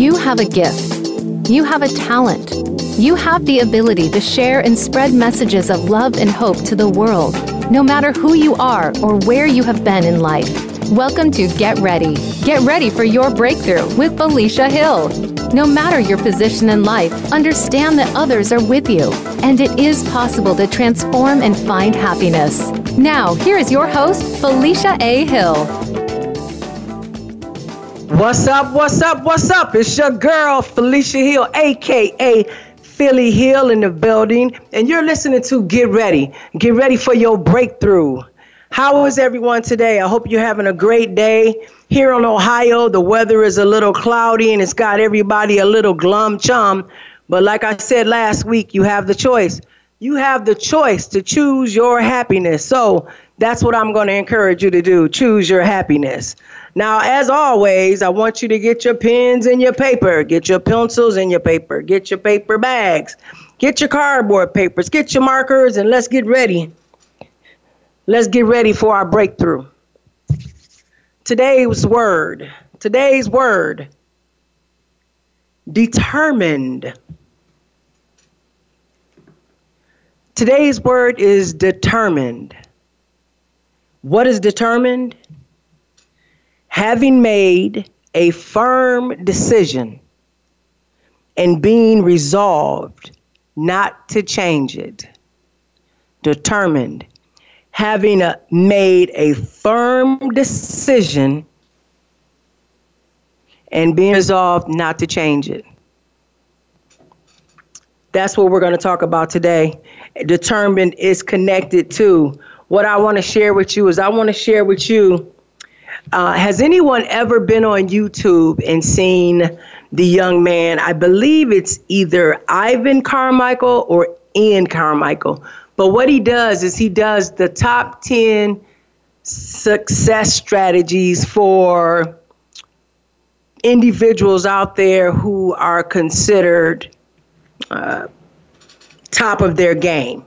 You have a gift. You have a talent. You have the ability to share and spread messages of love and hope to the world, no matter who you are or where you have been in life. Welcome to Get Ready. Get ready for your breakthrough with Felicia Hill. No matter your position in life, understand that others are with you, and it is possible to transform and find happiness. Now, here is your host, Felicia A. Hill. What's up? What's up? What's up? It's your girl, Felicia Hill, aka Philly Hill in the building, and you're listening to Get Ready. Get ready for your breakthrough. How is everyone today? I hope you're having a great day. Here in Ohio, the weather is a little cloudy and it's got everybody a little glum chum. But like I said last week, you have the choice. You have the choice to choose your happiness. So that's what I'm going to encourage you to do. Choose your happiness. Now, as always, I want you to get your pens and your paper, get your pencils and your paper, get your paper bags, get your cardboard papers, get your markers, and let's get ready. Let's get ready for our breakthrough. Today's word, today's word, determined. Today's word is determined. What is determined? Having made a firm decision and being resolved not to change it. Determined having a, made a firm decision and being resolved not to change it. That's what we're going to talk about today. Determined is connected to what I want to share with you is I want to share with you. Uh, has anyone ever been on YouTube and seen the young man? I believe it's either Ivan Carmichael or Ian Carmichael but what he does is he does the top 10 success strategies for individuals out there who are considered uh, top of their game.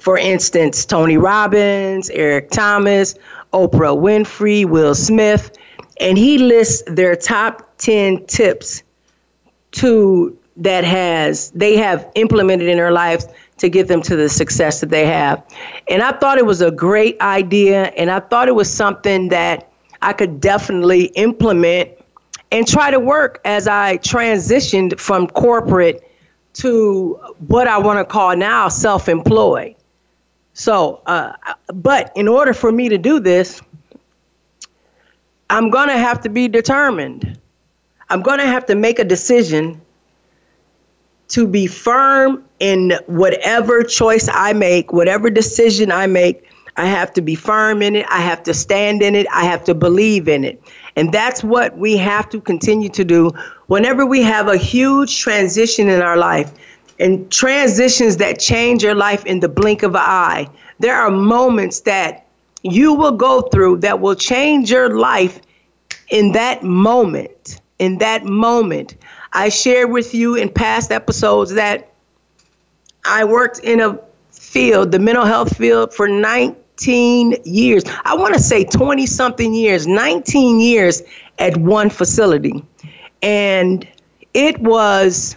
For instance, Tony Robbins, Eric Thomas, Oprah Winfrey, Will Smith, and he lists their top 10 tips to that has they have implemented in their lives to get them to the success that they have. And I thought it was a great idea, and I thought it was something that I could definitely implement and try to work as I transitioned from corporate to what I want to call now self employed. So, uh, but in order for me to do this, I'm going to have to be determined. I'm going to have to make a decision to be firm in whatever choice I make, whatever decision I make. I have to be firm in it. I have to stand in it. I have to believe in it. And that's what we have to continue to do whenever we have a huge transition in our life and transitions that change your life in the blink of an eye. There are moments that you will go through that will change your life in that moment. In that moment. I shared with you in past episodes that I worked in a field, the mental health field, for 19 years. I want to say 20 something years, 19 years at one facility. And it was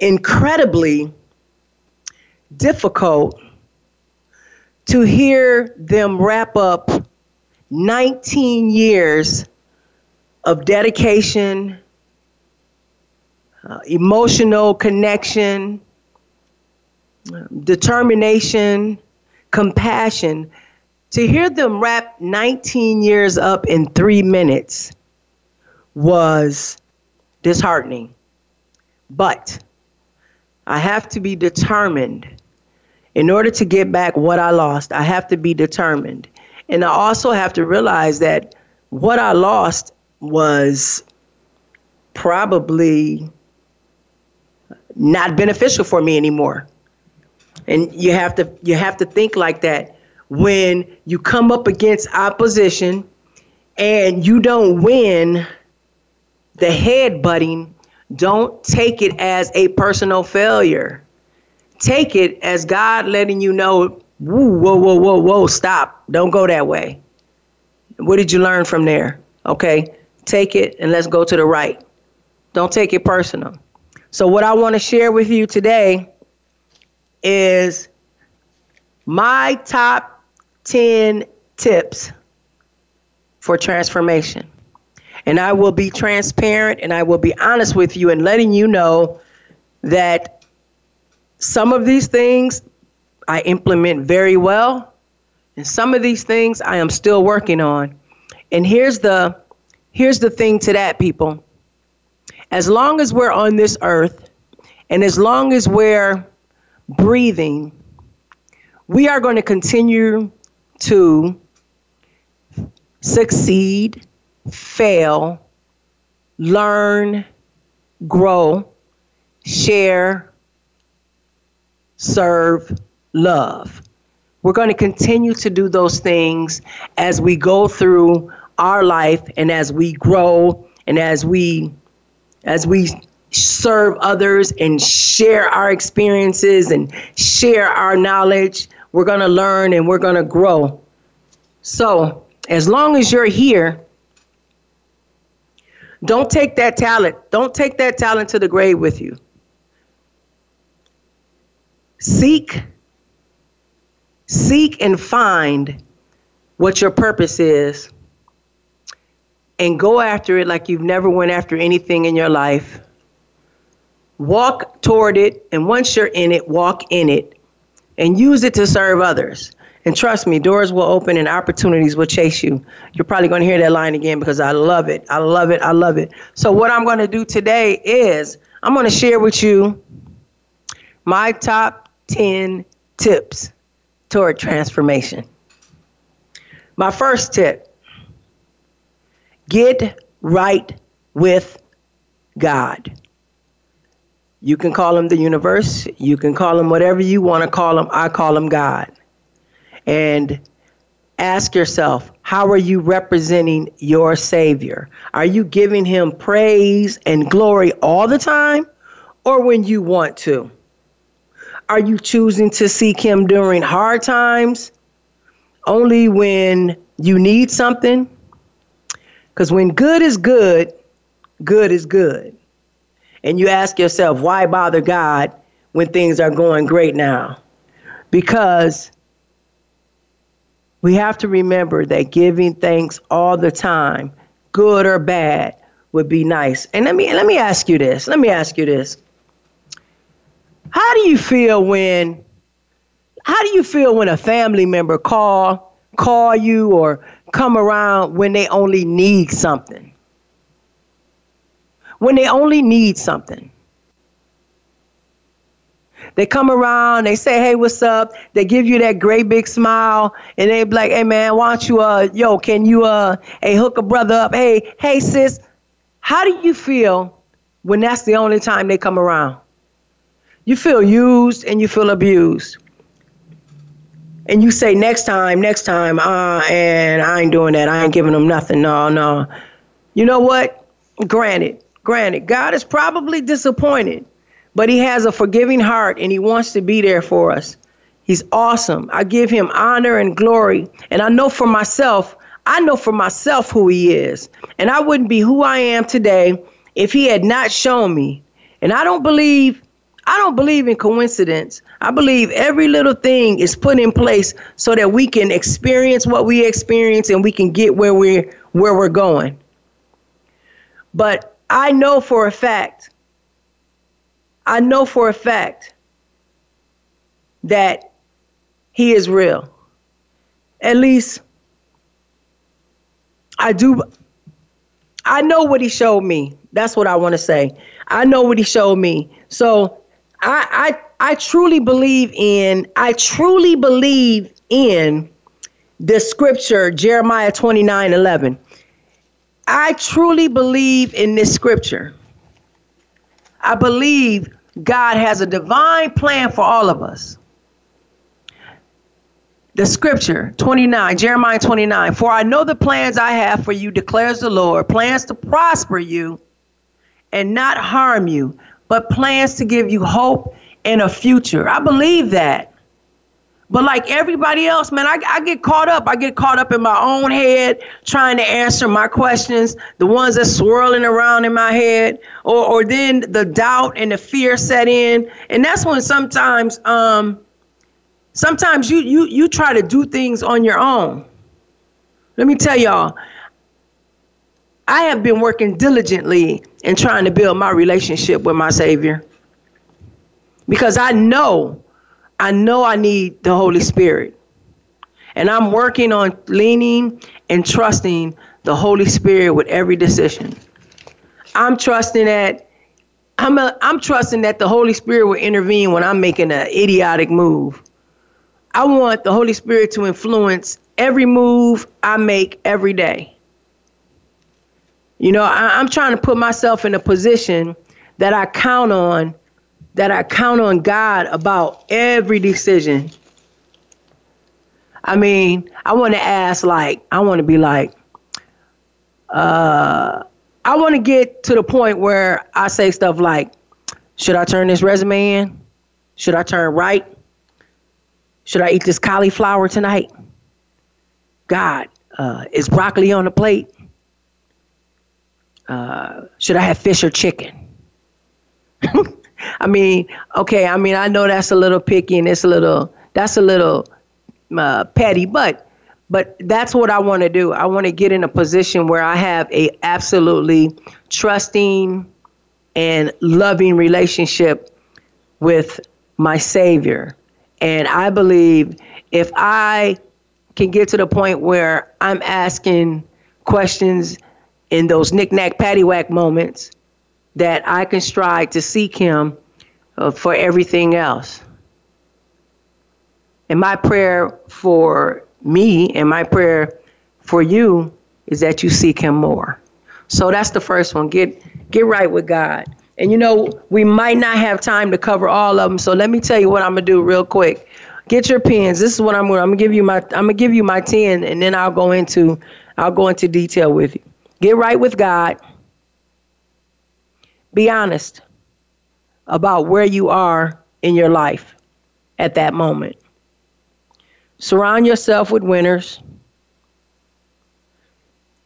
incredibly difficult to hear them wrap up 19 years of dedication uh, emotional connection, determination, compassion. To hear them wrap 19 years up in three minutes was disheartening. But I have to be determined. In order to get back what I lost, I have to be determined. And I also have to realize that what I lost was probably not beneficial for me anymore. And you have to you have to think like that when you come up against opposition and you don't win the head butting, don't take it as a personal failure. Take it as God letting you know, whoa, whoa, whoa, whoa, whoa, stop. Don't go that way. What did you learn from there? Okay, take it and let's go to the right. Don't take it personal. So, what I want to share with you today is my top 10 tips for transformation. And I will be transparent and I will be honest with you and letting you know that some of these things I implement very well, and some of these things I am still working on. And here's the here's the thing to that people. As long as we're on this earth and as long as we're breathing, we are going to continue to succeed, fail, learn, grow, share, serve, love. We're going to continue to do those things as we go through our life and as we grow and as we as we serve others and share our experiences and share our knowledge. We're going to learn and we're going to grow. So, as long as you're here, don't take that talent. Don't take that talent to the grave with you. Seek seek and find what your purpose is and go after it like you've never went after anything in your life walk toward it, and once you're in it, walk in it and use it to serve others. And trust me, doors will open and opportunities will chase you. You're probably going to hear that line again because I love it. I love it. I love it. So, what I'm going to do today is I'm going to share with you my top 10 tips toward transformation. My first tip get right with God. You can call him the universe. You can call him whatever you want to call him. I call him God. And ask yourself, how are you representing your Savior? Are you giving him praise and glory all the time or when you want to? Are you choosing to seek him during hard times? Only when you need something? Because when good is good, good is good and you ask yourself, why bother God when things are going great now? Because we have to remember that giving thanks all the time, good or bad, would be nice. And let me let me ask you this. Let me ask you this. How do you feel when how do you feel when a family member call call you or come around when they only need something? when they only need something. They come around, they say, hey, what's up? They give you that great big smile, and they be like, hey, man, why don't you, uh, yo, can you, uh, hey, hook a brother up? Hey, hey, sis, how do you feel when that's the only time they come around? You feel used and you feel abused. And you say, next time, next time, uh, and I ain't doing that. I ain't giving them nothing. No, no. You know what? Granted, Granted, God is probably disappointed, but He has a forgiving heart and He wants to be there for us. He's awesome. I give Him honor and glory. And I know for myself, I know for myself who He is. And I wouldn't be who I am today if He had not shown me. And I don't believe. I don't believe in coincidence. I believe every little thing is put in place so that we can experience what we experience and we can get where we're where we're going. But I know for a fact, I know for a fact that he is real. At least I do. I know what he showed me. That's what I want to say. I know what he showed me. So I, I, I truly believe in, I truly believe in the scripture, Jeremiah 29 11. I truly believe in this scripture. I believe God has a divine plan for all of us. The scripture 29, Jeremiah 29, for I know the plans I have for you, declares the Lord, plans to prosper you and not harm you, but plans to give you hope and a future. I believe that. But like everybody else, man, I, I get caught up. I get caught up in my own head trying to answer my questions, the ones that swirling around in my head, or or then the doubt and the fear set in. And that's when sometimes um sometimes you you you try to do things on your own. Let me tell y'all, I have been working diligently in trying to build my relationship with my Savior. Because I know I know I need the Holy Spirit. And I'm working on leaning and trusting the Holy Spirit with every decision. I'm trusting that I'm a, I'm trusting that the Holy Spirit will intervene when I'm making an idiotic move. I want the Holy Spirit to influence every move I make every day. You know, I, I'm trying to put myself in a position that I count on that I count on God about every decision. I mean, I want to ask, like, I want to be like, uh, I want to get to the point where I say stuff like, should I turn this resume in? Should I turn right? Should I eat this cauliflower tonight? God, uh, is broccoli on the plate? Uh, should I have fish or chicken? I mean, okay, I mean, I know that's a little picky and it's a little, that's a little uh, petty, but, but that's what I want to do. I want to get in a position where I have a absolutely trusting and loving relationship with my Savior. And I believe if I can get to the point where I'm asking questions in those knick-knack paddywhack moments that I can strive to seek Him uh, for everything else. And my prayer for me and my prayer for you is that you seek Him more. So that's the first one. Get get right with God. And you know, we might not have time to cover all of them. So let me tell you what I'm gonna do real quick. Get your pens. This is what I'm gonna. I'm gonna give you my. I'm gonna give you my ten, and then I'll go into. I'll go into detail with you. Get right with God. Be honest about where you are in your life at that moment. Surround yourself with winners.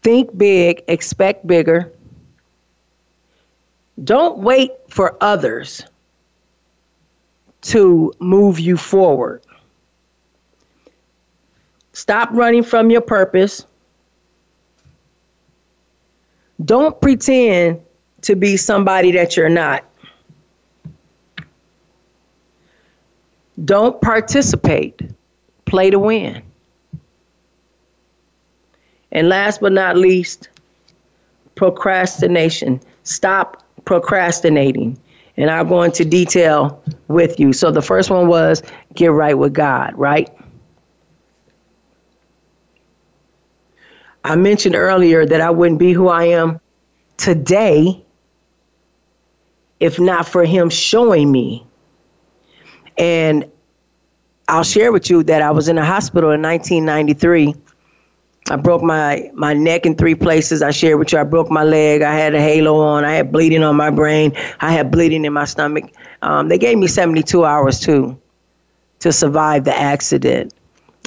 Think big, expect bigger. Don't wait for others to move you forward. Stop running from your purpose. Don't pretend to be somebody that you're not. Don't participate, play to win. And last but not least, procrastination. Stop procrastinating. And I'll go into detail with you. So the first one was get right with God, right? I mentioned earlier that I wouldn't be who I am today if not for him showing me. And I'll share with you that I was in a hospital in 1993. I broke my, my neck in three places. I shared with you, I broke my leg. I had a halo on. I had bleeding on my brain. I had bleeding in my stomach. Um, they gave me 72 hours too to survive the accident.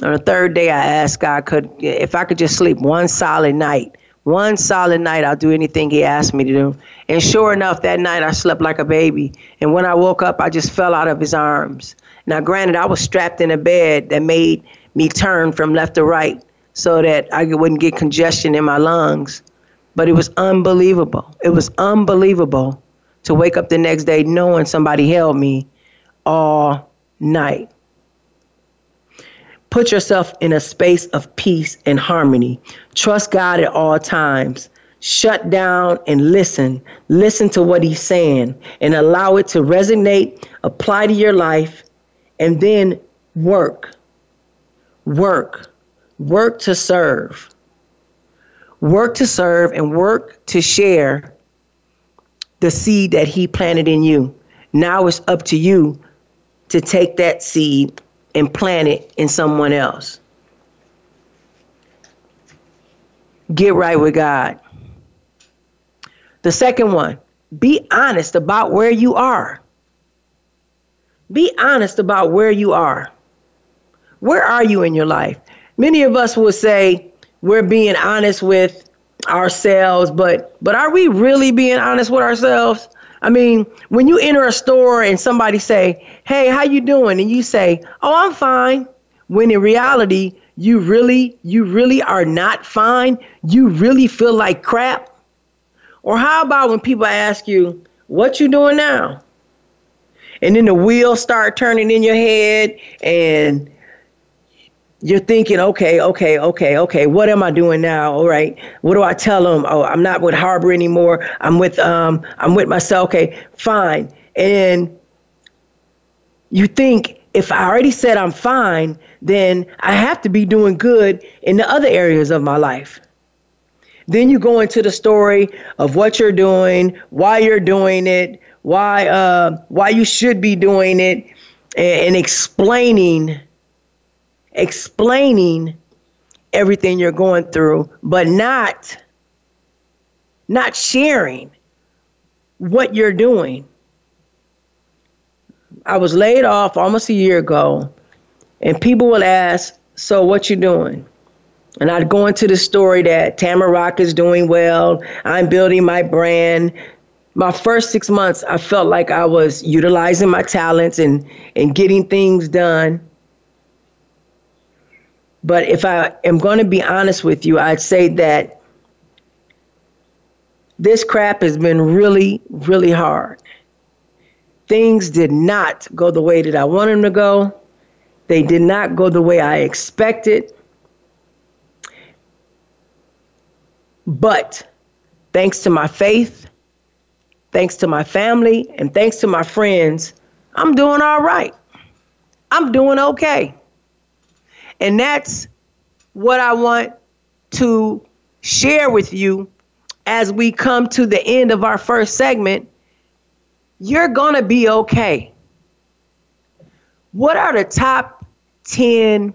On the third day, I asked God could if I could just sleep one solid night one solid night, I'll do anything he asked me to do. And sure enough, that night I slept like a baby. And when I woke up, I just fell out of his arms. Now, granted, I was strapped in a bed that made me turn from left to right so that I wouldn't get congestion in my lungs. But it was unbelievable. It was unbelievable to wake up the next day knowing somebody held me all night. Put yourself in a space of peace and harmony. Trust God at all times. Shut down and listen. Listen to what He's saying and allow it to resonate, apply to your life, and then work. Work. Work to serve. Work to serve and work to share the seed that He planted in you. Now it's up to you to take that seed and plant it in someone else. Get right with God. The second one, be honest about where you are. Be honest about where you are. Where are you in your life? Many of us will say we're being honest with ourselves, but but are we really being honest with ourselves? I mean, when you enter a store and somebody say, "Hey, how you doing?" and you say, "Oh, I'm fine," when in reality, you really you really are not fine. You really feel like crap. Or how about when people ask you, "What you doing now?" And then the wheels start turning in your head and you're thinking, okay, okay, okay, okay, what am I doing now? All right, what do I tell them? Oh, I'm not with Harbor anymore. I'm with um, I'm with myself. Okay, fine. And you think if I already said I'm fine, then I have to be doing good in the other areas of my life. Then you go into the story of what you're doing, why you're doing it, why uh, why you should be doing it, and, and explaining explaining everything you're going through, but not not sharing what you're doing. I was laid off almost a year ago, and people will ask, "So what you doing?" And I'd go into the story that Tamarack is doing well. I'm building my brand. My first six months, I felt like I was utilizing my talents and, and getting things done. But if I am going to be honest with you, I'd say that this crap has been really, really hard. Things did not go the way that I wanted them to go. They did not go the way I expected. But thanks to my faith, thanks to my family, and thanks to my friends, I'm doing all right. I'm doing okay. And that's what I want to share with you as we come to the end of our first segment. You're going to be okay. What are the top 10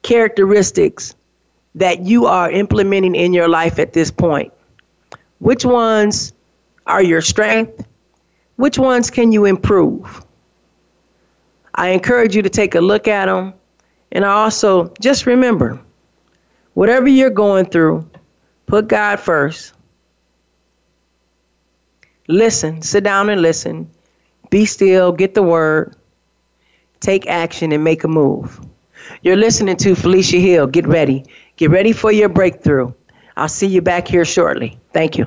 characteristics that you are implementing in your life at this point? Which ones are your strength? Which ones can you improve? I encourage you to take a look at them and also just remember whatever you're going through, put God first. Listen, sit down and listen. Be still, get the word, take action, and make a move. You're listening to Felicia Hill. Get ready. Get ready for your breakthrough. I'll see you back here shortly. Thank you.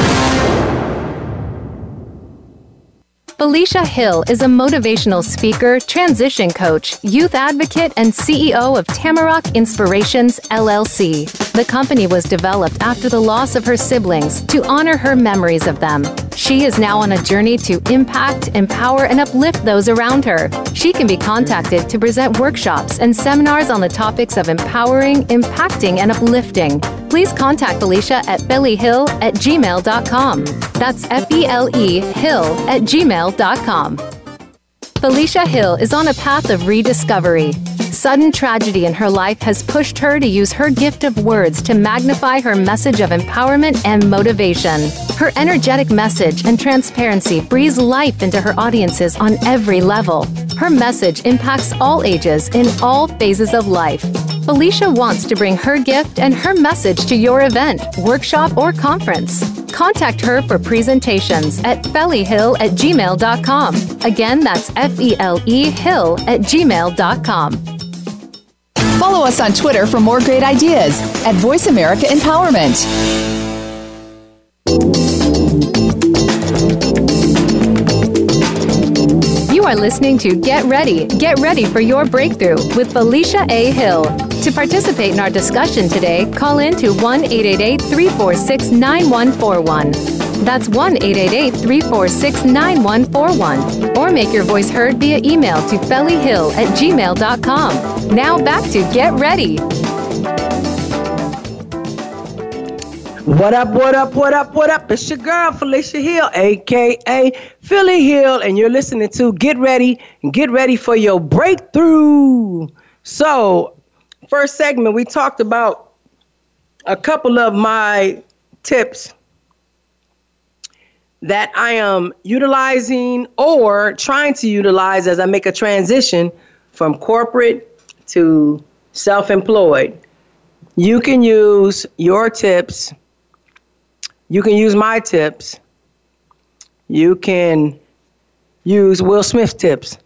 Felicia Hill is a motivational speaker, transition coach, youth advocate, and CEO of Tamarack Inspirations LLC. The company was developed after the loss of her siblings to honor her memories of them. She is now on a journey to impact, empower, and uplift those around her. She can be contacted to present workshops and seminars on the topics of empowering, impacting, and uplifting. Please contact Felicia at felihill at gmail.com. That's F E L E Hill at gmail.com. Felicia Hill is on a path of rediscovery. Sudden tragedy in her life has pushed her to use her gift of words to magnify her message of empowerment and motivation. Her energetic message and transparency breathes life into her audiences on every level. Her message impacts all ages in all phases of life. Felicia wants to bring her gift and her message to your event, workshop, or conference. Contact her for presentations at felihill at gmail.com. Again, that's F E L E Hill at gmail.com. Follow us on Twitter for more great ideas at Voice America Empowerment. You are listening to Get Ready, Get Ready for Your Breakthrough with Felicia A. Hill. To participate in our discussion today, call in to 1 888 346 9141. That's 1 888 346 9141. Or make your voice heard via email to felihill at gmail.com. Now back to Get Ready. What up, what up, what up, what up? It's your girl, Felicia Hill, aka Philly Hill, and you're listening to Get Ready and Get Ready for Your Breakthrough. So, first segment, we talked about a couple of my tips that I am utilizing or trying to utilize as I make a transition from corporate to self employed. You can use your tips, you can use my tips, you can use Will Smith's tips.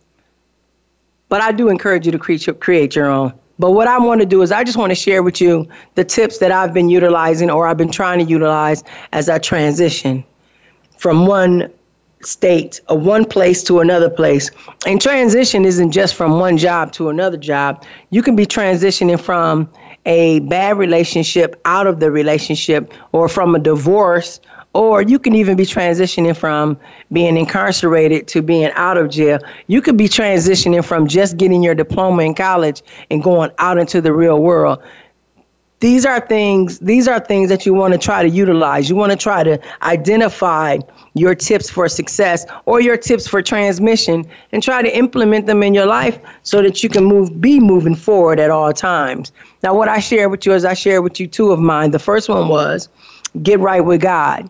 But I do encourage you to create, create your own. But what I want to do is I just want to share with you the tips that I've been utilizing or I've been trying to utilize as I transition from one state or one place to another place. And transition isn't just from one job to another job. You can be transitioning from a bad relationship out of the relationship or from a divorce or you can even be transitioning from being incarcerated to being out of jail. You could be transitioning from just getting your diploma in college and going out into the real world. These are things these are things that you want to try to utilize. You want to try to identify your tips for success or your tips for transmission and try to implement them in your life so that you can move be moving forward at all times. Now what I share with you is I share with you two of mine. The first one was get right with God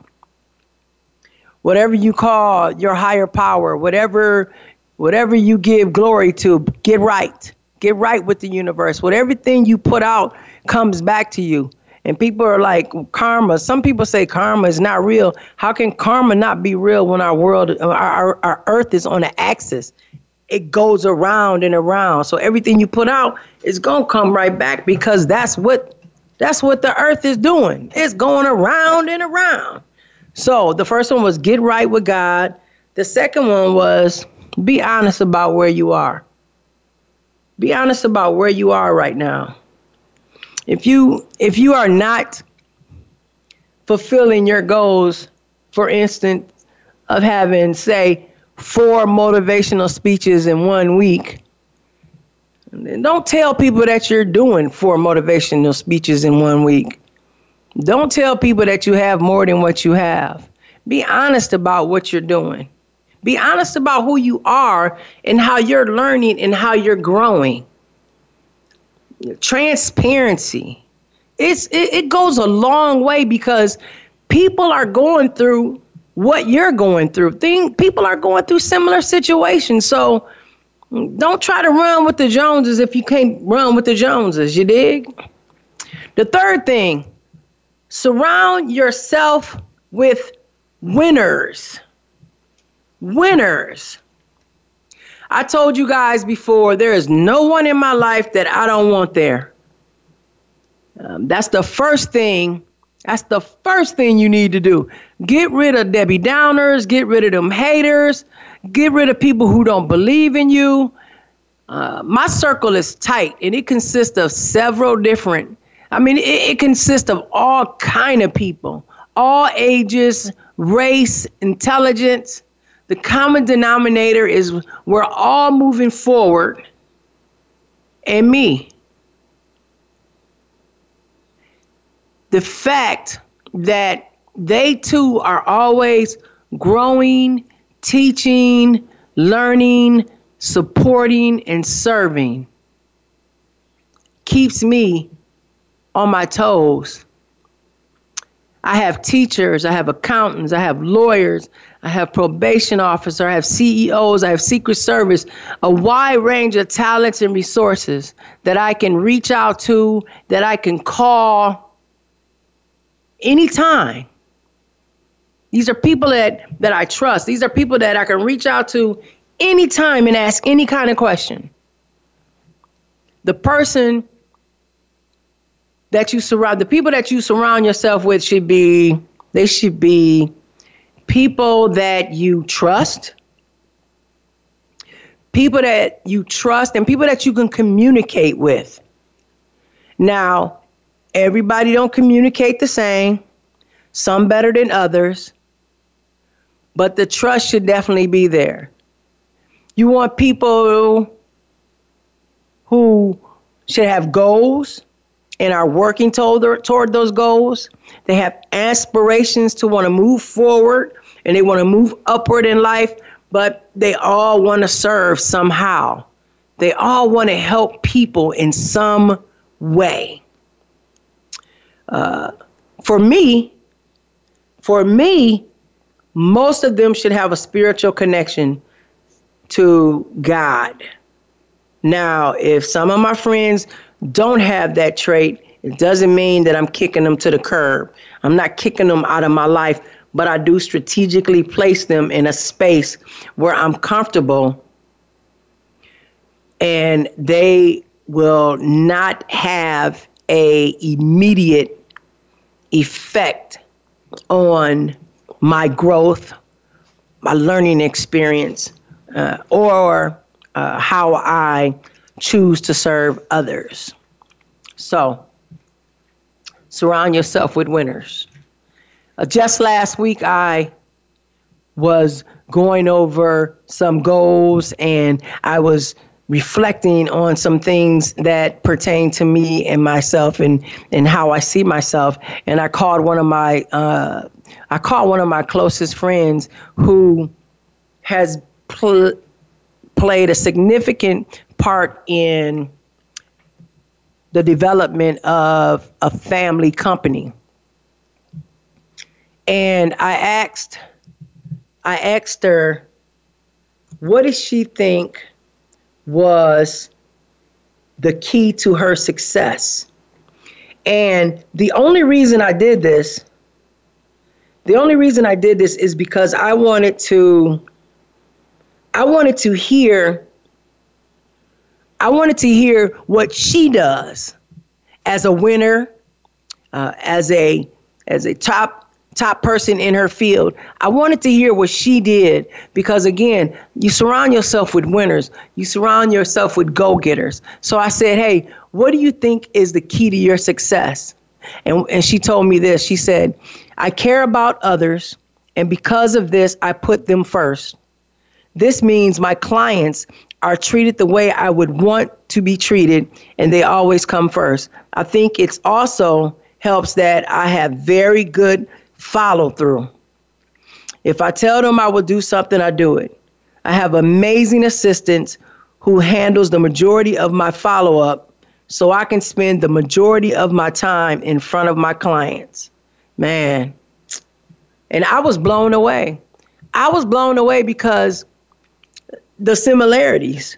whatever you call your higher power, whatever whatever you give glory to, get right. Get right with the universe. Whatever thing you put out comes back to you. And people are like, karma. Some people say karma is not real. How can karma not be real when our world, uh, our, our, our earth is on an axis? It goes around and around. So everything you put out is gonna come right back because that's what that's what the earth is doing. It's going around and around. So the first one was get right with God. The second one was be honest about where you are. Be honest about where you are right now. If you if you are not fulfilling your goals, for instance, of having say four motivational speeches in one week, don't tell people that you're doing four motivational speeches in one week. Don't tell people that you have more than what you have. Be honest about what you're doing. Be honest about who you are and how you're learning and how you're growing. Transparency. It's it, it goes a long way because people are going through what you're going through. Thing people are going through similar situations. So don't try to run with the Joneses if you can't run with the Joneses, you dig? The third thing, Surround yourself with winners. Winners. I told you guys before, there is no one in my life that I don't want there. Um, that's the first thing. That's the first thing you need to do. Get rid of Debbie Downers. Get rid of them haters. Get rid of people who don't believe in you. Uh, my circle is tight, and it consists of several different I mean, it, it consists of all kind of people, all ages, race, intelligence. The common denominator is we're all moving forward, and me. The fact that they too are always growing, teaching, learning, supporting, and serving keeps me on my toes. I have teachers, I have accountants, I have lawyers, I have probation officers, I have CEOs, I have Secret Service, a wide range of talents and resources that I can reach out to, that I can call anytime. These are people that, that I trust. These are people that I can reach out to anytime and ask any kind of question. The person that you surround the people that you surround yourself with should be they should be people that you trust people that you trust and people that you can communicate with. Now everybody don't communicate the same some better than others but the trust should definitely be there. You want people who should have goals and are working toward, toward those goals. They have aspirations to want to move forward and they want to move upward in life, but they all want to serve somehow. They all want to help people in some way. Uh, for me, for me, most of them should have a spiritual connection to God. Now, if some of my friends don't have that trait, it doesn't mean that I'm kicking them to the curb. I'm not kicking them out of my life, but I do strategically place them in a space where I'm comfortable and they will not have a immediate effect on my growth, my learning experience, uh, or uh, how I choose to serve others. So, surround yourself with winners. Uh, just last week, I was going over some goals and I was reflecting on some things that pertain to me and myself and, and how I see myself. And I called one of my uh, I called one of my closest friends who has pl- played a significant part in the development of a family company. And I asked I asked her, what does she think was the key to her success? And the only reason I did this, the only reason I did this is because I wanted to I wanted to hear I wanted to hear what she does as a winner, uh, as a as a top top person in her field. I wanted to hear what she did because, again, you surround yourself with winners, you surround yourself with go getters. So I said, Hey, what do you think is the key to your success? And, and she told me this. She said, I care about others, and because of this, I put them first. This means my clients are treated the way I would want to be treated, and they always come first. I think it's also helps that I have very good follow through. If I tell them I will do something, I do it. I have amazing assistants who handles the majority of my follow up so I can spend the majority of my time in front of my clients. Man. And I was blown away. I was blown away because the similarities.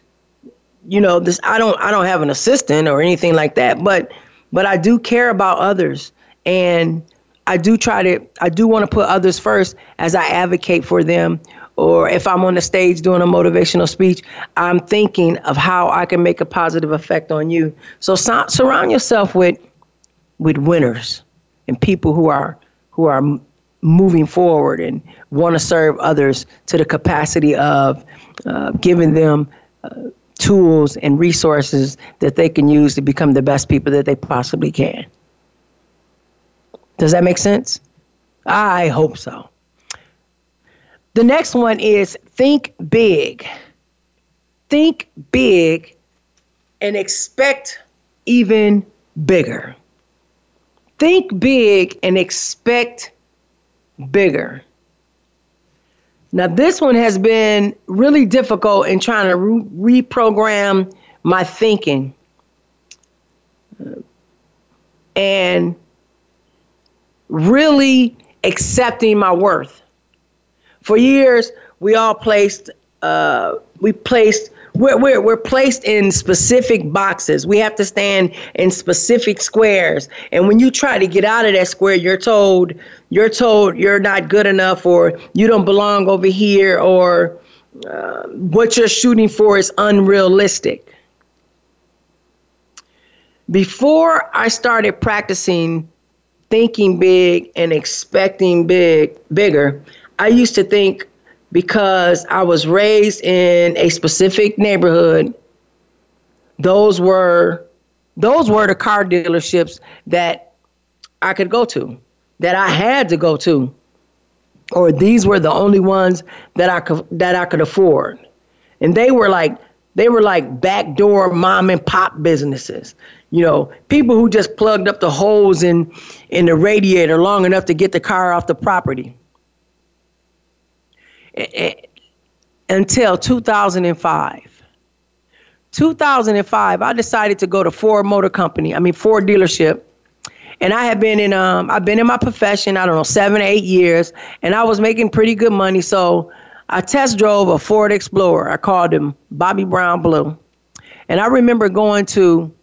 You know, this I don't I don't have an assistant or anything like that, but but I do care about others and I do try to, I do want to put others first as I advocate for them. Or if I'm on the stage doing a motivational speech, I'm thinking of how I can make a positive effect on you. So, surround yourself with, with winners and people who are, who are moving forward and want to serve others to the capacity of uh, giving them uh, tools and resources that they can use to become the best people that they possibly can. Does that make sense? I hope so. The next one is think big. Think big and expect even bigger. Think big and expect bigger. Now, this one has been really difficult in trying to re- reprogram my thinking. And really accepting my worth. For years, we all placed, uh, we placed, we're, we're, we're placed in specific boxes. We have to stand in specific squares. And when you try to get out of that square, you're told, you're told you're not good enough or you don't belong over here or uh, what you're shooting for is unrealistic. Before I started practicing thinking big and expecting big bigger. I used to think because I was raised in a specific neighborhood, those were those were the car dealerships that I could go to, that I had to go to, or these were the only ones that I could that I could afford, and they were like they were like backdoor mom and pop businesses. You know, people who just plugged up the holes in in the radiator long enough to get the car off the property. Until 2005. 2005, I decided to go to Ford Motor Company. I mean Ford dealership, and I have been in um I've been in my profession I don't know seven eight years, and I was making pretty good money. So I test drove a Ford Explorer. I called him Bobby Brown Blue, and I remember going to.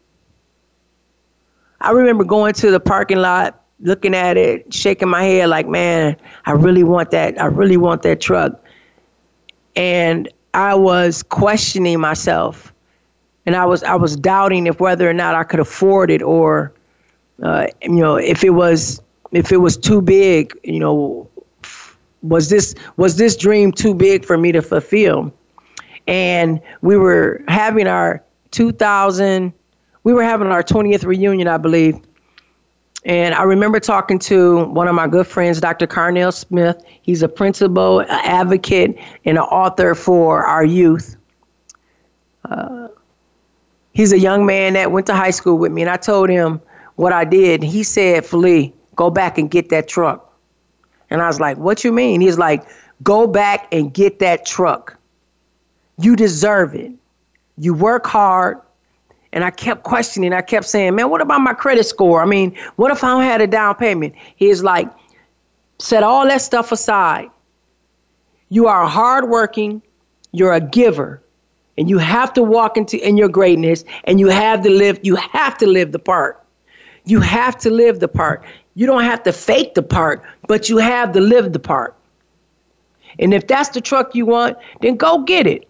I remember going to the parking lot, looking at it, shaking my head like, man, I really want that. I really want that truck. And I was questioning myself, and I was I was doubting if whether or not I could afford it or uh, you know, if it was if it was too big, you know, was this was this dream too big for me to fulfill? And we were having our 2000, we were having our 20th reunion, I believe. And I remember talking to one of my good friends, Dr. Carnell Smith. He's a principal, an advocate, and an author for our youth. Uh, he's a young man that went to high school with me, and I told him, what I did. He said, Flee, go back and get that truck. And I was like, What you mean? He's like, Go back and get that truck. You deserve it. You work hard. And I kept questioning. I kept saying, Man, what about my credit score? I mean, what if I don't have a down payment? He's like, Set all that stuff aside. You are hardworking, you're a giver, and you have to walk into in your greatness and you have to live, you have to live the part. You have to live the part. You don't have to fake the part, but you have to live the part. And if that's the truck you want, then go get it.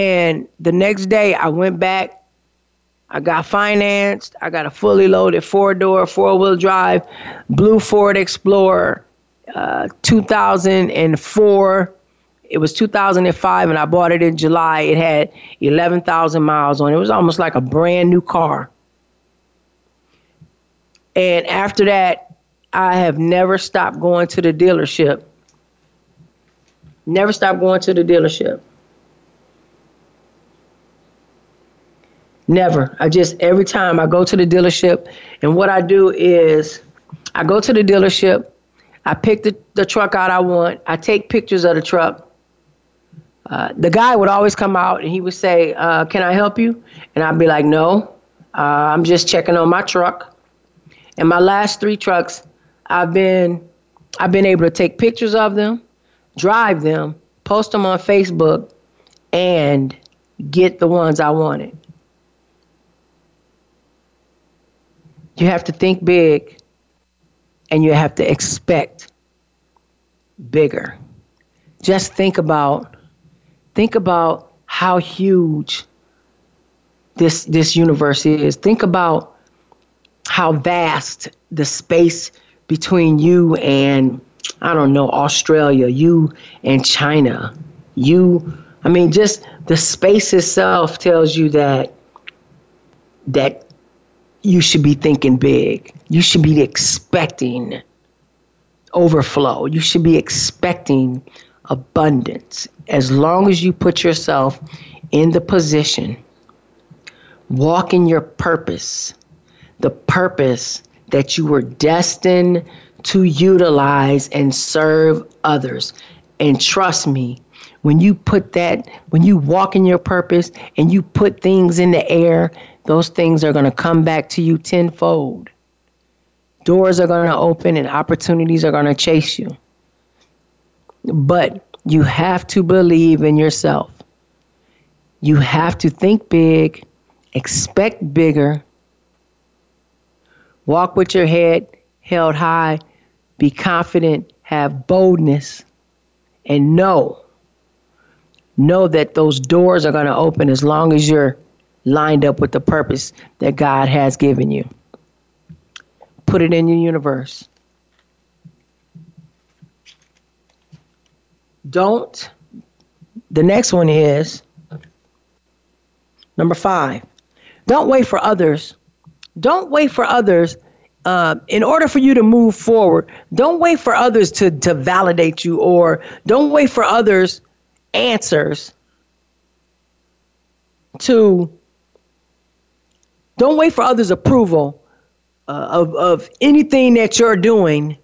And the next day, I went back. I got financed. I got a fully loaded four door, four wheel drive, blue Ford Explorer, uh, 2004. It was 2005, and I bought it in July. It had 11,000 miles on it. It was almost like a brand new car. And after that, I have never stopped going to the dealership. Never stopped going to the dealership. Never. I just, every time I go to the dealership, and what I do is I go to the dealership, I pick the, the truck out I want, I take pictures of the truck. Uh, the guy would always come out and he would say, uh, Can I help you? And I'd be like, No, uh, I'm just checking on my truck. And my last three trucks, I've been I've been able to take pictures of them, drive them, post them on Facebook, and get the ones I wanted. You have to think big and you have to expect bigger. Just think about think about how huge this this universe is. Think about how vast the space between you and I don't know Australia, you and China, you I mean just the space itself tells you that that you should be thinking big. You should be expecting overflow. You should be expecting abundance. As long as you put yourself in the position, walk in your purpose, the purpose that you were destined to utilize and serve others. And trust me, when you put that, when you walk in your purpose and you put things in the air, those things are going to come back to you tenfold. Doors are going to open and opportunities are going to chase you. But you have to believe in yourself. You have to think big, expect bigger, Walk with your head held high. Be confident. Have boldness. And know, know that those doors are going to open as long as you're lined up with the purpose that God has given you. Put it in your universe. Don't. The next one is number five. Don't wait for others don't wait for others. Uh, in order for you to move forward, don't wait for others to, to validate you or don't wait for others' answers to, don't wait for others' approval uh, of, of anything that you're doing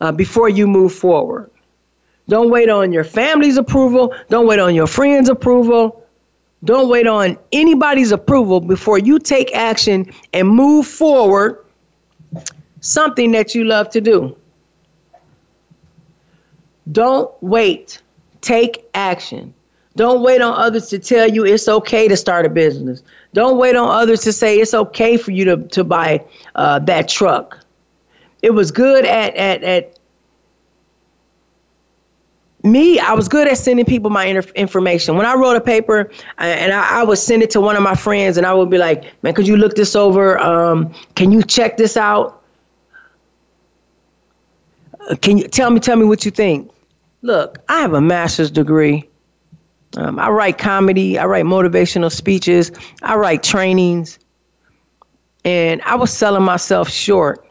uh, before you move forward. Don't wait on your family's approval. Don't wait on your friends' approval. Don't wait on anybody's approval before you take action and move forward something that you love to do. Don't wait. Take action. Don't wait on others to tell you it's okay to start a business. Don't wait on others to say it's okay for you to, to buy uh, that truck. It was good at, at, at me, I was good at sending people my information. When I wrote a paper and I, I, would send it to one of my friends and I would be like, man, could you look this over? Um, can you check this out? Uh, can you tell me, tell me what you think? Look, I have a master's degree. Um, I write comedy, I write motivational speeches, I write trainings. And I was selling myself short,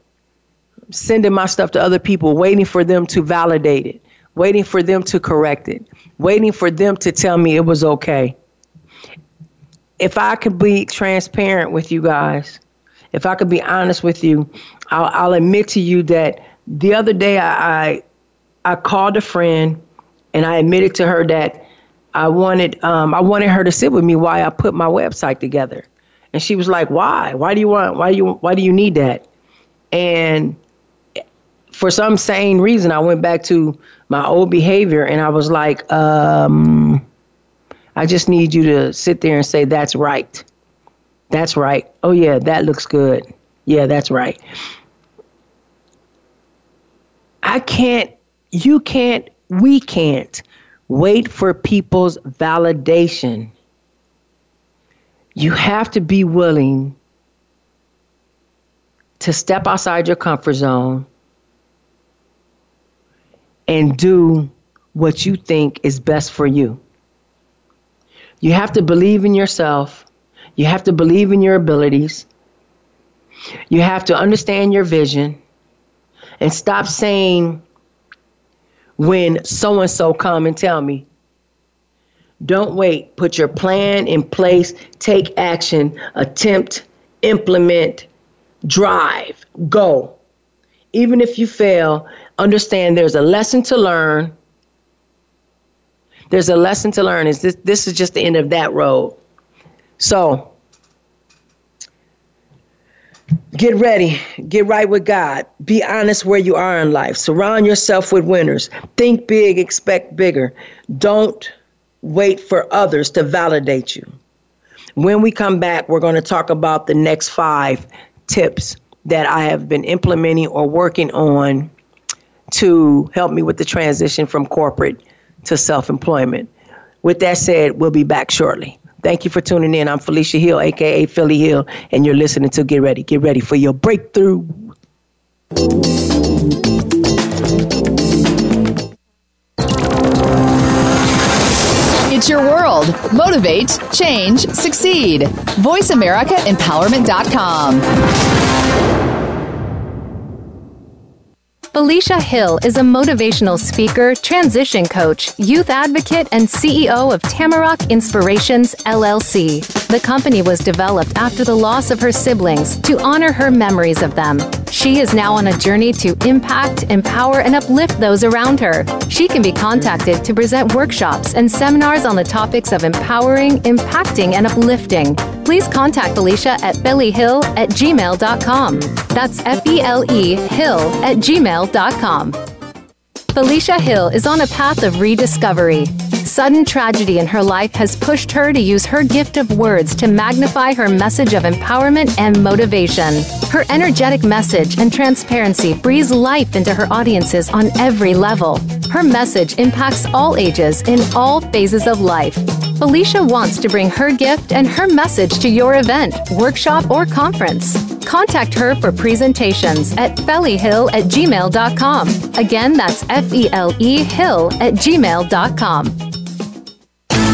sending my stuff to other people, waiting for them to validate it, waiting for them to correct it, waiting for them to tell me it was okay. If I could be transparent with you guys, if I could be honest with you, I'll, I'll admit to you that the other day I, I I called a friend and I admitted to her that I wanted um, I wanted her to sit with me while I put my website together. And she was like, "Why? Why do you want? Why do you why do you need that?" And for some sane reason, I went back to my old behavior and I was like, um, "I just need you to sit there and say that's right. That's right. Oh yeah, that looks good. Yeah, that's right." I can't you can't, we can't wait for people's validation. You have to be willing to step outside your comfort zone and do what you think is best for you. You have to believe in yourself. You have to believe in your abilities. You have to understand your vision and stop saying, when so and so come and tell me. Don't wait. Put your plan in place. Take action. Attempt, implement, drive, go. Even if you fail, understand there's a lesson to learn. There's a lesson to learn. Is this this is just the end of that road. So Get ready. Get right with God. Be honest where you are in life. Surround yourself with winners. Think big, expect bigger. Don't wait for others to validate you. When we come back, we're going to talk about the next five tips that I have been implementing or working on to help me with the transition from corporate to self employment. With that said, we'll be back shortly. Thank you for tuning in. I'm Felicia Hill, aka Philly Hill, and you're listening to Get Ready. Get ready for your breakthrough. It's your world. Motivate, change, succeed. VoiceAmericaEmpowerment.com. Felicia Hill is a motivational speaker, transition coach, youth advocate, and CEO of Tamarack Inspirations LLC. The company was developed after the loss of her siblings to honor her memories of them. She is now on a journey to impact, empower, and uplift those around her. She can be contacted to present workshops and seminars on the topics of empowering, impacting, and uplifting. Please contact Felicia at felihill at gmail.com. That's F E L E Hill at gmail.com. Felicia Hill is on a path of rediscovery. Sudden tragedy in her life has pushed her to use her gift of words to magnify her message of empowerment and motivation. Her energetic message and transparency breathes life into her audiences on every level. Her message impacts all ages in all phases of life. Felicia wants to bring her gift and her message to your event, workshop, or conference. Contact her for presentations at felihill at gmail.com. Again, that's F E L E Hill at gmail.com.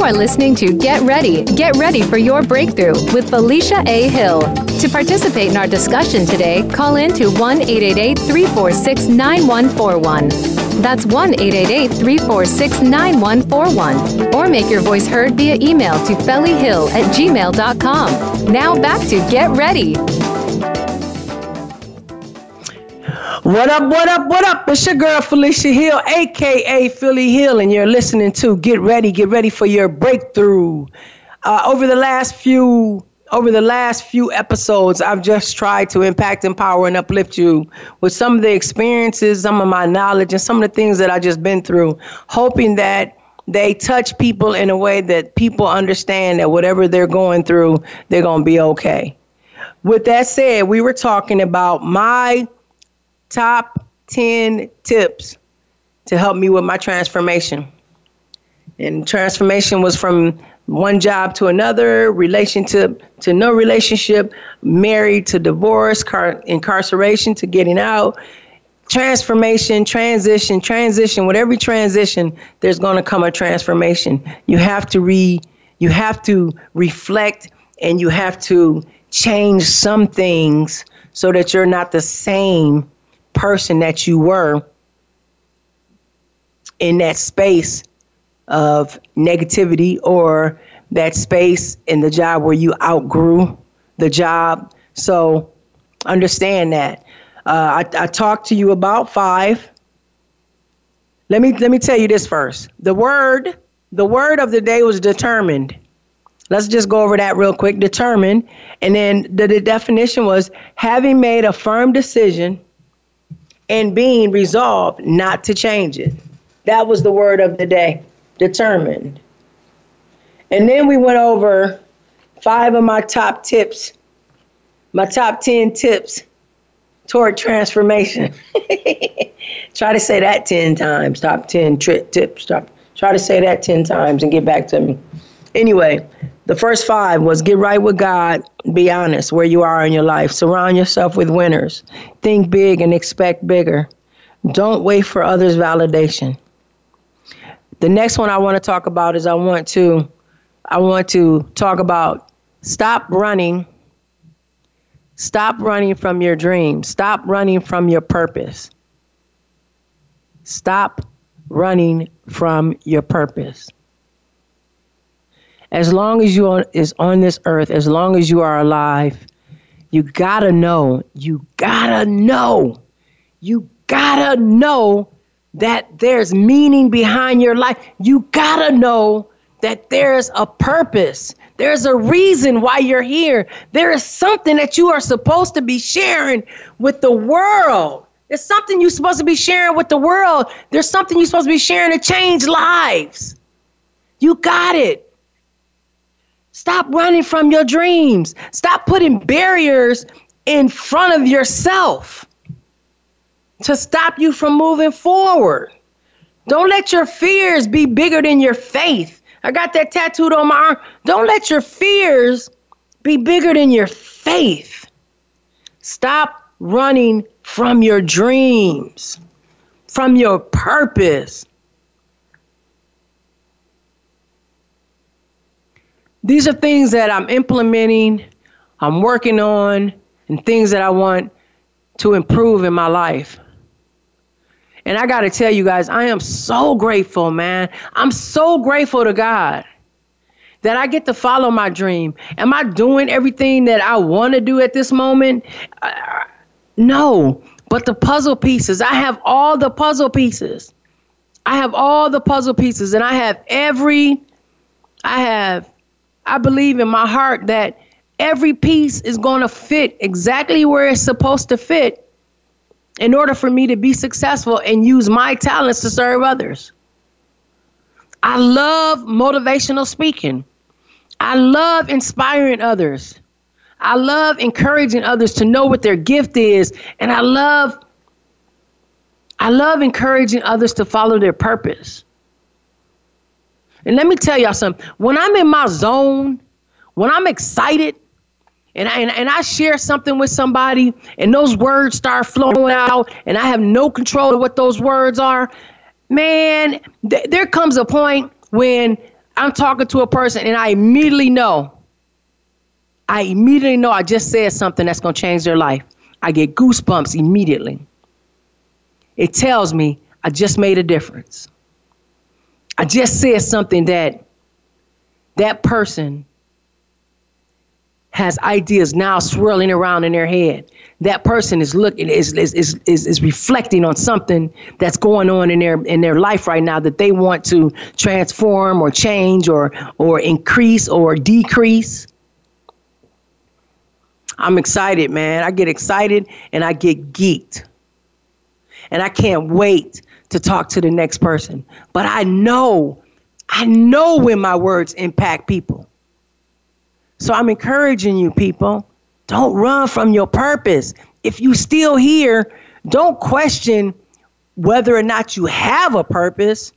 You are listening to Get Ready, Get Ready for Your Breakthrough with Felicia A. Hill. To participate in our discussion today, call in to 1 888 346 9141. That's 1 888 346 9141. Or make your voice heard via email to felihill at gmail.com. Now back to Get Ready. What up, what up, what up? It's your girl Felicia Hill, aka Philly Hill, and you're listening to Get Ready, Get Ready for Your Breakthrough. Uh, over the last few over the last few episodes, I've just tried to impact, empower, and uplift you with some of the experiences, some of my knowledge, and some of the things that I just been through, hoping that they touch people in a way that people understand that whatever they're going through, they're to be okay. With that said, we were talking about my top 10 tips to help me with my transformation. And transformation was from one job to another, relationship to no relationship, married to divorce, car- incarceration to getting out, transformation, transition, transition. With every transition, there's going to come a transformation. You have to re, you have to reflect, and you have to change some things so that you're not the same person that you were in that space of negativity or that space in the job where you outgrew the job. So understand that. Uh, I, I talked to you about five. Let me let me tell you this first. The word the word of the day was determined. Let's just go over that real quick. Determined, and then the, the definition was having made a firm decision and being resolved not to change it. That was the word of the day determined. And then we went over five of my top tips, my top 10 tips toward transformation. try to say that 10 times, top 10 tri- tips. Try to say that 10 times and get back to me. Anyway, the first five was get right with God, be honest where you are in your life, surround yourself with winners, think big and expect bigger. Don't wait for others' validation. The next one I want to talk about is I want to I want to talk about stop running. Stop running from your dreams. Stop running from your purpose. Stop running from your purpose. As long as you are, is on this earth, as long as you are alive, you gotta know, you gotta know, you gotta know that there's meaning behind your life. You gotta know that there's a purpose. There's a reason why you're here. There is something that you are supposed to be sharing with the world. There's something you're supposed to be sharing with the world. There's something you're supposed to be sharing to change lives. You got it. Stop running from your dreams. Stop putting barriers in front of yourself to stop you from moving forward. Don't let your fears be bigger than your faith. I got that tattooed on my arm. Don't let your fears be bigger than your faith. Stop running from your dreams, from your purpose. These are things that I'm implementing, I'm working on, and things that I want to improve in my life. And I got to tell you guys, I am so grateful, man. I'm so grateful to God that I get to follow my dream. Am I doing everything that I want to do at this moment? Uh, no, but the puzzle pieces, I have all the puzzle pieces. I have all the puzzle pieces, and I have every, I have, I believe in my heart that every piece is going to fit exactly where it's supposed to fit in order for me to be successful and use my talents to serve others. I love motivational speaking. I love inspiring others. I love encouraging others to know what their gift is and I love I love encouraging others to follow their purpose. And let me tell y'all something. When I'm in my zone, when I'm excited, and I, and, and I share something with somebody and those words start flowing out and I have no control of what those words are, man, th- there comes a point when I'm talking to a person and I immediately know, I immediately know I just said something that's going to change their life. I get goosebumps immediately. It tells me I just made a difference. I just said something that that person has ideas now swirling around in their head. That person is looking is is, is, is, is reflecting on something that's going on in their in their life right now that they want to transform or change or or increase or decrease. I'm excited, man. I get excited and I get geeked. And I can't wait to talk to the next person. But I know, I know when my words impact people. So I'm encouraging you, people, don't run from your purpose. If you still here, don't question whether or not you have a purpose.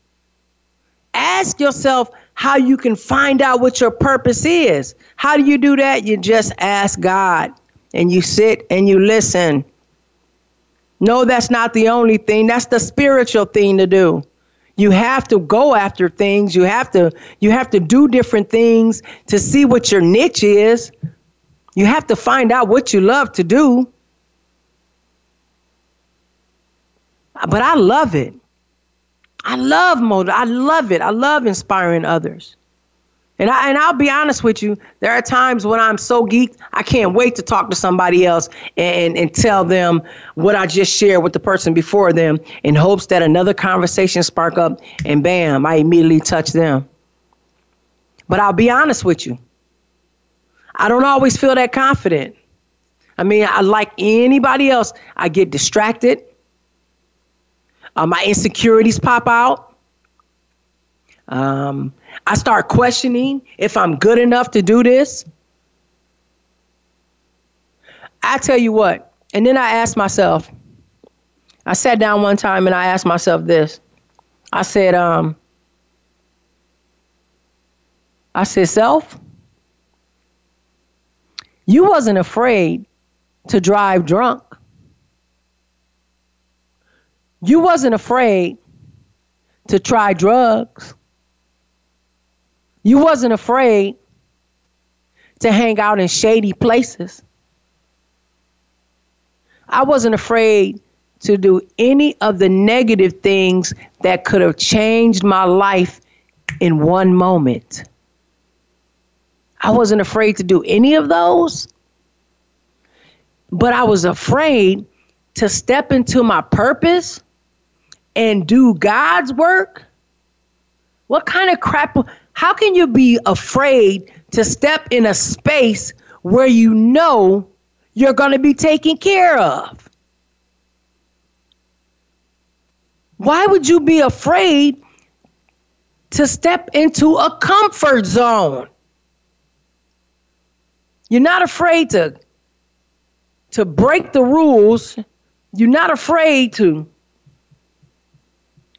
Ask yourself how you can find out what your purpose is. How do you do that? You just ask God and you sit and you listen. No, that's not the only thing. That's the spiritual thing to do. You have to go after things. You have to you have to do different things to see what your niche is. You have to find out what you love to do. But i love it. I love motor i love it. I love inspiring others and I and I'll be honest with you, there are times when I'm so geeked, I can't wait to talk to somebody else and, and tell them what I just shared with the person before them in hopes that another conversation spark up and bam, I immediately touch them. But I'll be honest with you. I don't always feel that confident. I mean, I like anybody else, I get distracted. Uh, my insecurities pop out. Um, I start questioning if I'm good enough to do this. I tell you what, and then I asked myself, I sat down one time and I asked myself this. I said, um, I said, self, you wasn't afraid to drive drunk. You wasn't afraid to try drugs. You wasn't afraid to hang out in shady places. I wasn't afraid to do any of the negative things that could have changed my life in one moment. I wasn't afraid to do any of those. But I was afraid to step into my purpose and do God's work. What kind of crap? How can you be afraid to step in a space where you know you're going to be taken care of? Why would you be afraid to step into a comfort zone? You're not afraid to to break the rules. You're not afraid to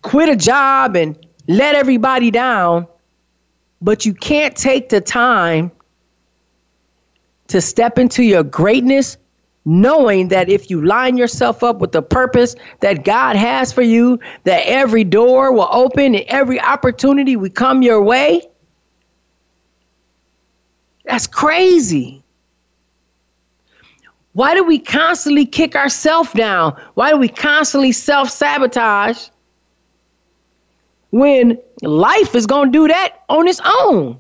quit a job and let everybody down but you can't take the time to step into your greatness knowing that if you line yourself up with the purpose that God has for you, that every door will open and every opportunity will come your way. That's crazy. Why do we constantly kick ourselves down? Why do we constantly self sabotage when life is going to do that on its own.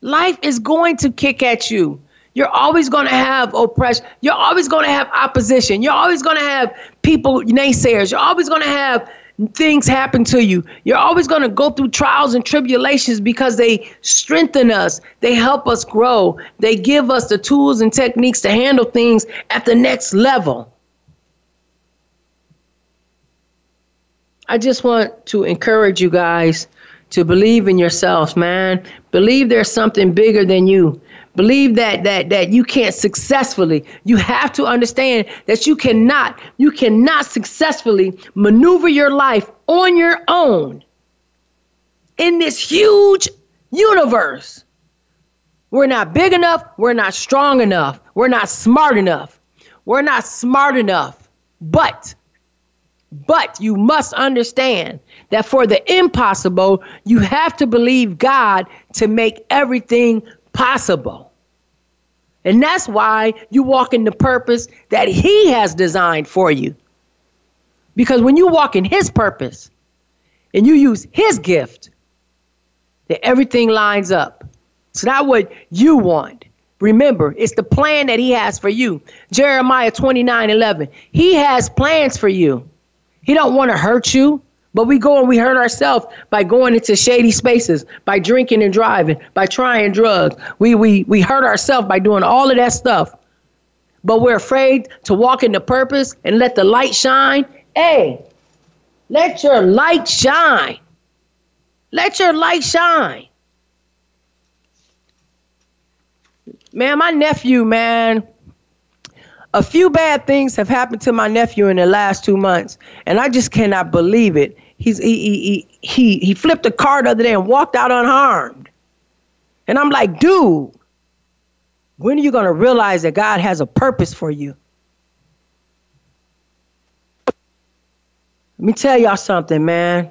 Life is going to kick at you. You're always going to have oppression. You're always going to have opposition. You're always going to have people, naysayers. You're always going to have things happen to you. You're always going to go through trials and tribulations because they strengthen us. They help us grow. They give us the tools and techniques to handle things at the next level. I just want to encourage you guys to believe in yourselves, man. Believe there's something bigger than you. Believe that that that you can't successfully. You have to understand that you cannot you cannot successfully maneuver your life on your own in this huge universe. We're not big enough, we're not strong enough, we're not smart enough. We're not smart enough. But but you must understand that for the impossible, you have to believe God to make everything possible. And that's why you walk in the purpose that He has designed for you. Because when you walk in His purpose and you use His gift, that everything lines up. It's not what you want, Remember, it's the plan that he has for you. Jeremiah 29 11. He has plans for you. He don't want to hurt you, but we go and we hurt ourselves by going into shady spaces, by drinking and driving, by trying drugs. We, we, we hurt ourselves by doing all of that stuff. But we're afraid to walk into purpose and let the light shine. Hey, let your light shine. Let your light shine. Man, my nephew, man, a few bad things have happened to my nephew in the last two months, and I just cannot believe it. He's he he he he flipped a car the other day and walked out unharmed. And I'm like, dude, when are you gonna realize that God has a purpose for you? Let me tell y'all something, man.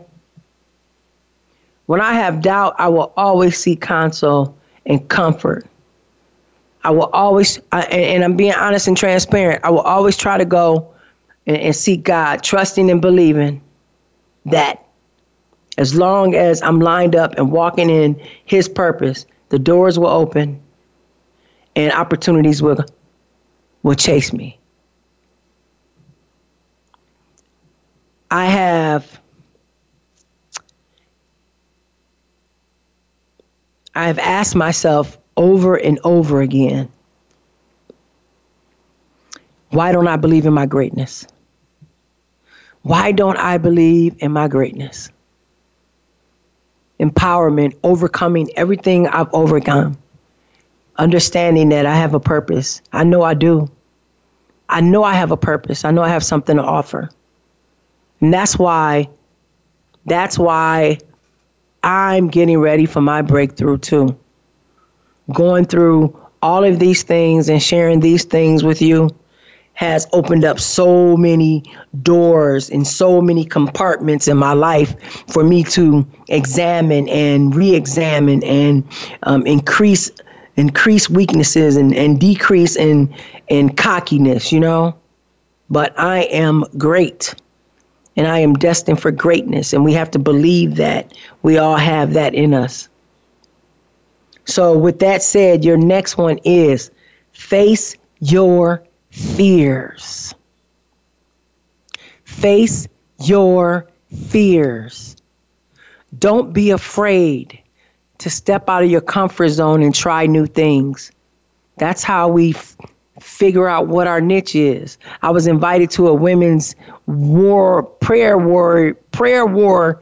When I have doubt, I will always seek counsel and comfort. I will always, I, and, I'm being honest and transparent, I will always try to go and, and seek God, trusting and believing that as long as I'm lined up and walking in His purpose, the doors will open and opportunities will, will chase me. I have I have asked myself over and over again why don't I believe in my greatness? Why don't I believe in my greatness? Empowerment, overcoming everything I've overcome, understanding that I have a purpose. I know I do. I know I have a purpose. I know I have something to offer. And that's why, that's why I'm getting ready for my breakthrough too going through all of these things and sharing these things with you has opened up so many doors and so many compartments in my life for me to examine and re-examine and um, increase increase weaknesses and, and decrease in in cockiness you know? But i am great and i am destined for greatness and we have to believe that we all have that in us so, with that said, your next one is face your fears. Face your fears. Don't be afraid to step out of your comfort zone and try new things. That's how we f- figure out what our niche is. I was invited to a women's war prayer war prayer war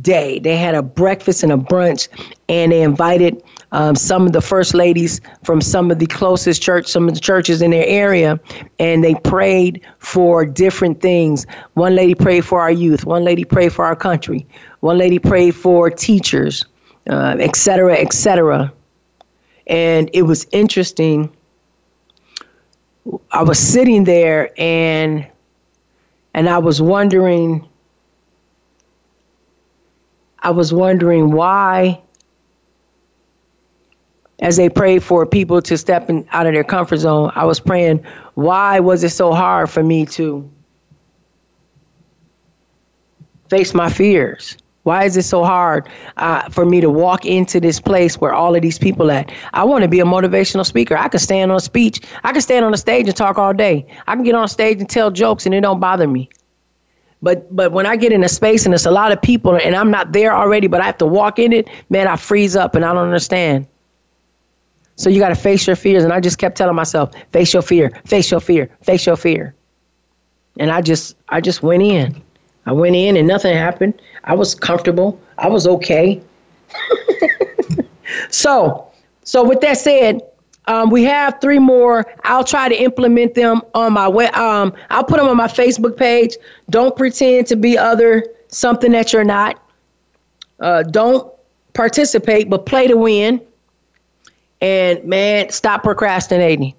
day. They had a breakfast and a brunch, and they invited um, some of the first ladies from some of the closest church, some of the churches in their area, and they prayed for different things. One lady prayed for our youth. One lady prayed for our country. One lady prayed for teachers, uh, et cetera, et cetera. And it was interesting. I was sitting there and and I was wondering I was wondering why, as they prayed for people to step in, out of their comfort zone, I was praying, why was it so hard for me to face my fears? Why is it so hard uh, for me to walk into this place where all of these people at? I want to be a motivational speaker. I can stand on a speech. I can stand on a stage and talk all day. I can get on stage and tell jokes and it don't bother me. But but when I get in a space and it's a lot of people and I'm not there already, but I have to walk in it, man, I freeze up and I don't understand. So you got to face your fears. And I just kept telling myself, face your fear, face your fear, face your fear. And I just I just went in. I went in and nothing happened. I was comfortable. I was okay. so so with that said, um, we have three more. I'll try to implement them on my way. Um, I'll put them on my Facebook page. Don't pretend to be other something that you're not. Uh, don't participate, but play to win. And man, stop procrastinating.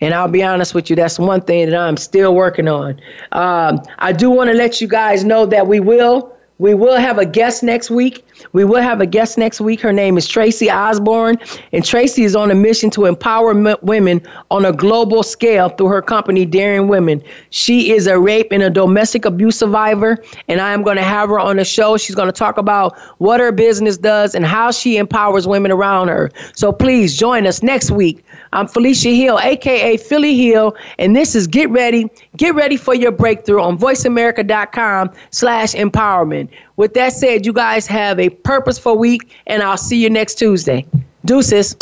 And I'll be honest with you, that's one thing that I'm still working on. Um, I do want to let you guys know that we will We will have a guest next week. We will have a guest next week. Her name is Tracy Osborne, and Tracy is on a mission to empower m- women on a global scale through her company, Daring Women. She is a rape and a domestic abuse survivor, and I am going to have her on the show. She's going to talk about what her business does and how she empowers women around her. So please join us next week. I'm Felicia Hill, aka Philly Hill, and this is Get Ready. Get ready for your breakthrough on voiceamerica.com slash empowerment. With that said, you guys have a purposeful week, and I'll see you next Tuesday. Deuces.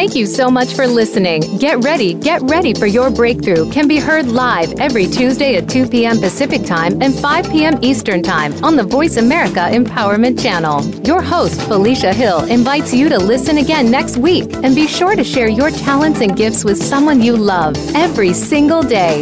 Thank you so much for listening. Get ready, get ready for your breakthrough can be heard live every Tuesday at 2 p.m. Pacific Time and 5 p.m. Eastern Time on the Voice America Empowerment Channel. Your host, Felicia Hill, invites you to listen again next week and be sure to share your talents and gifts with someone you love every single day.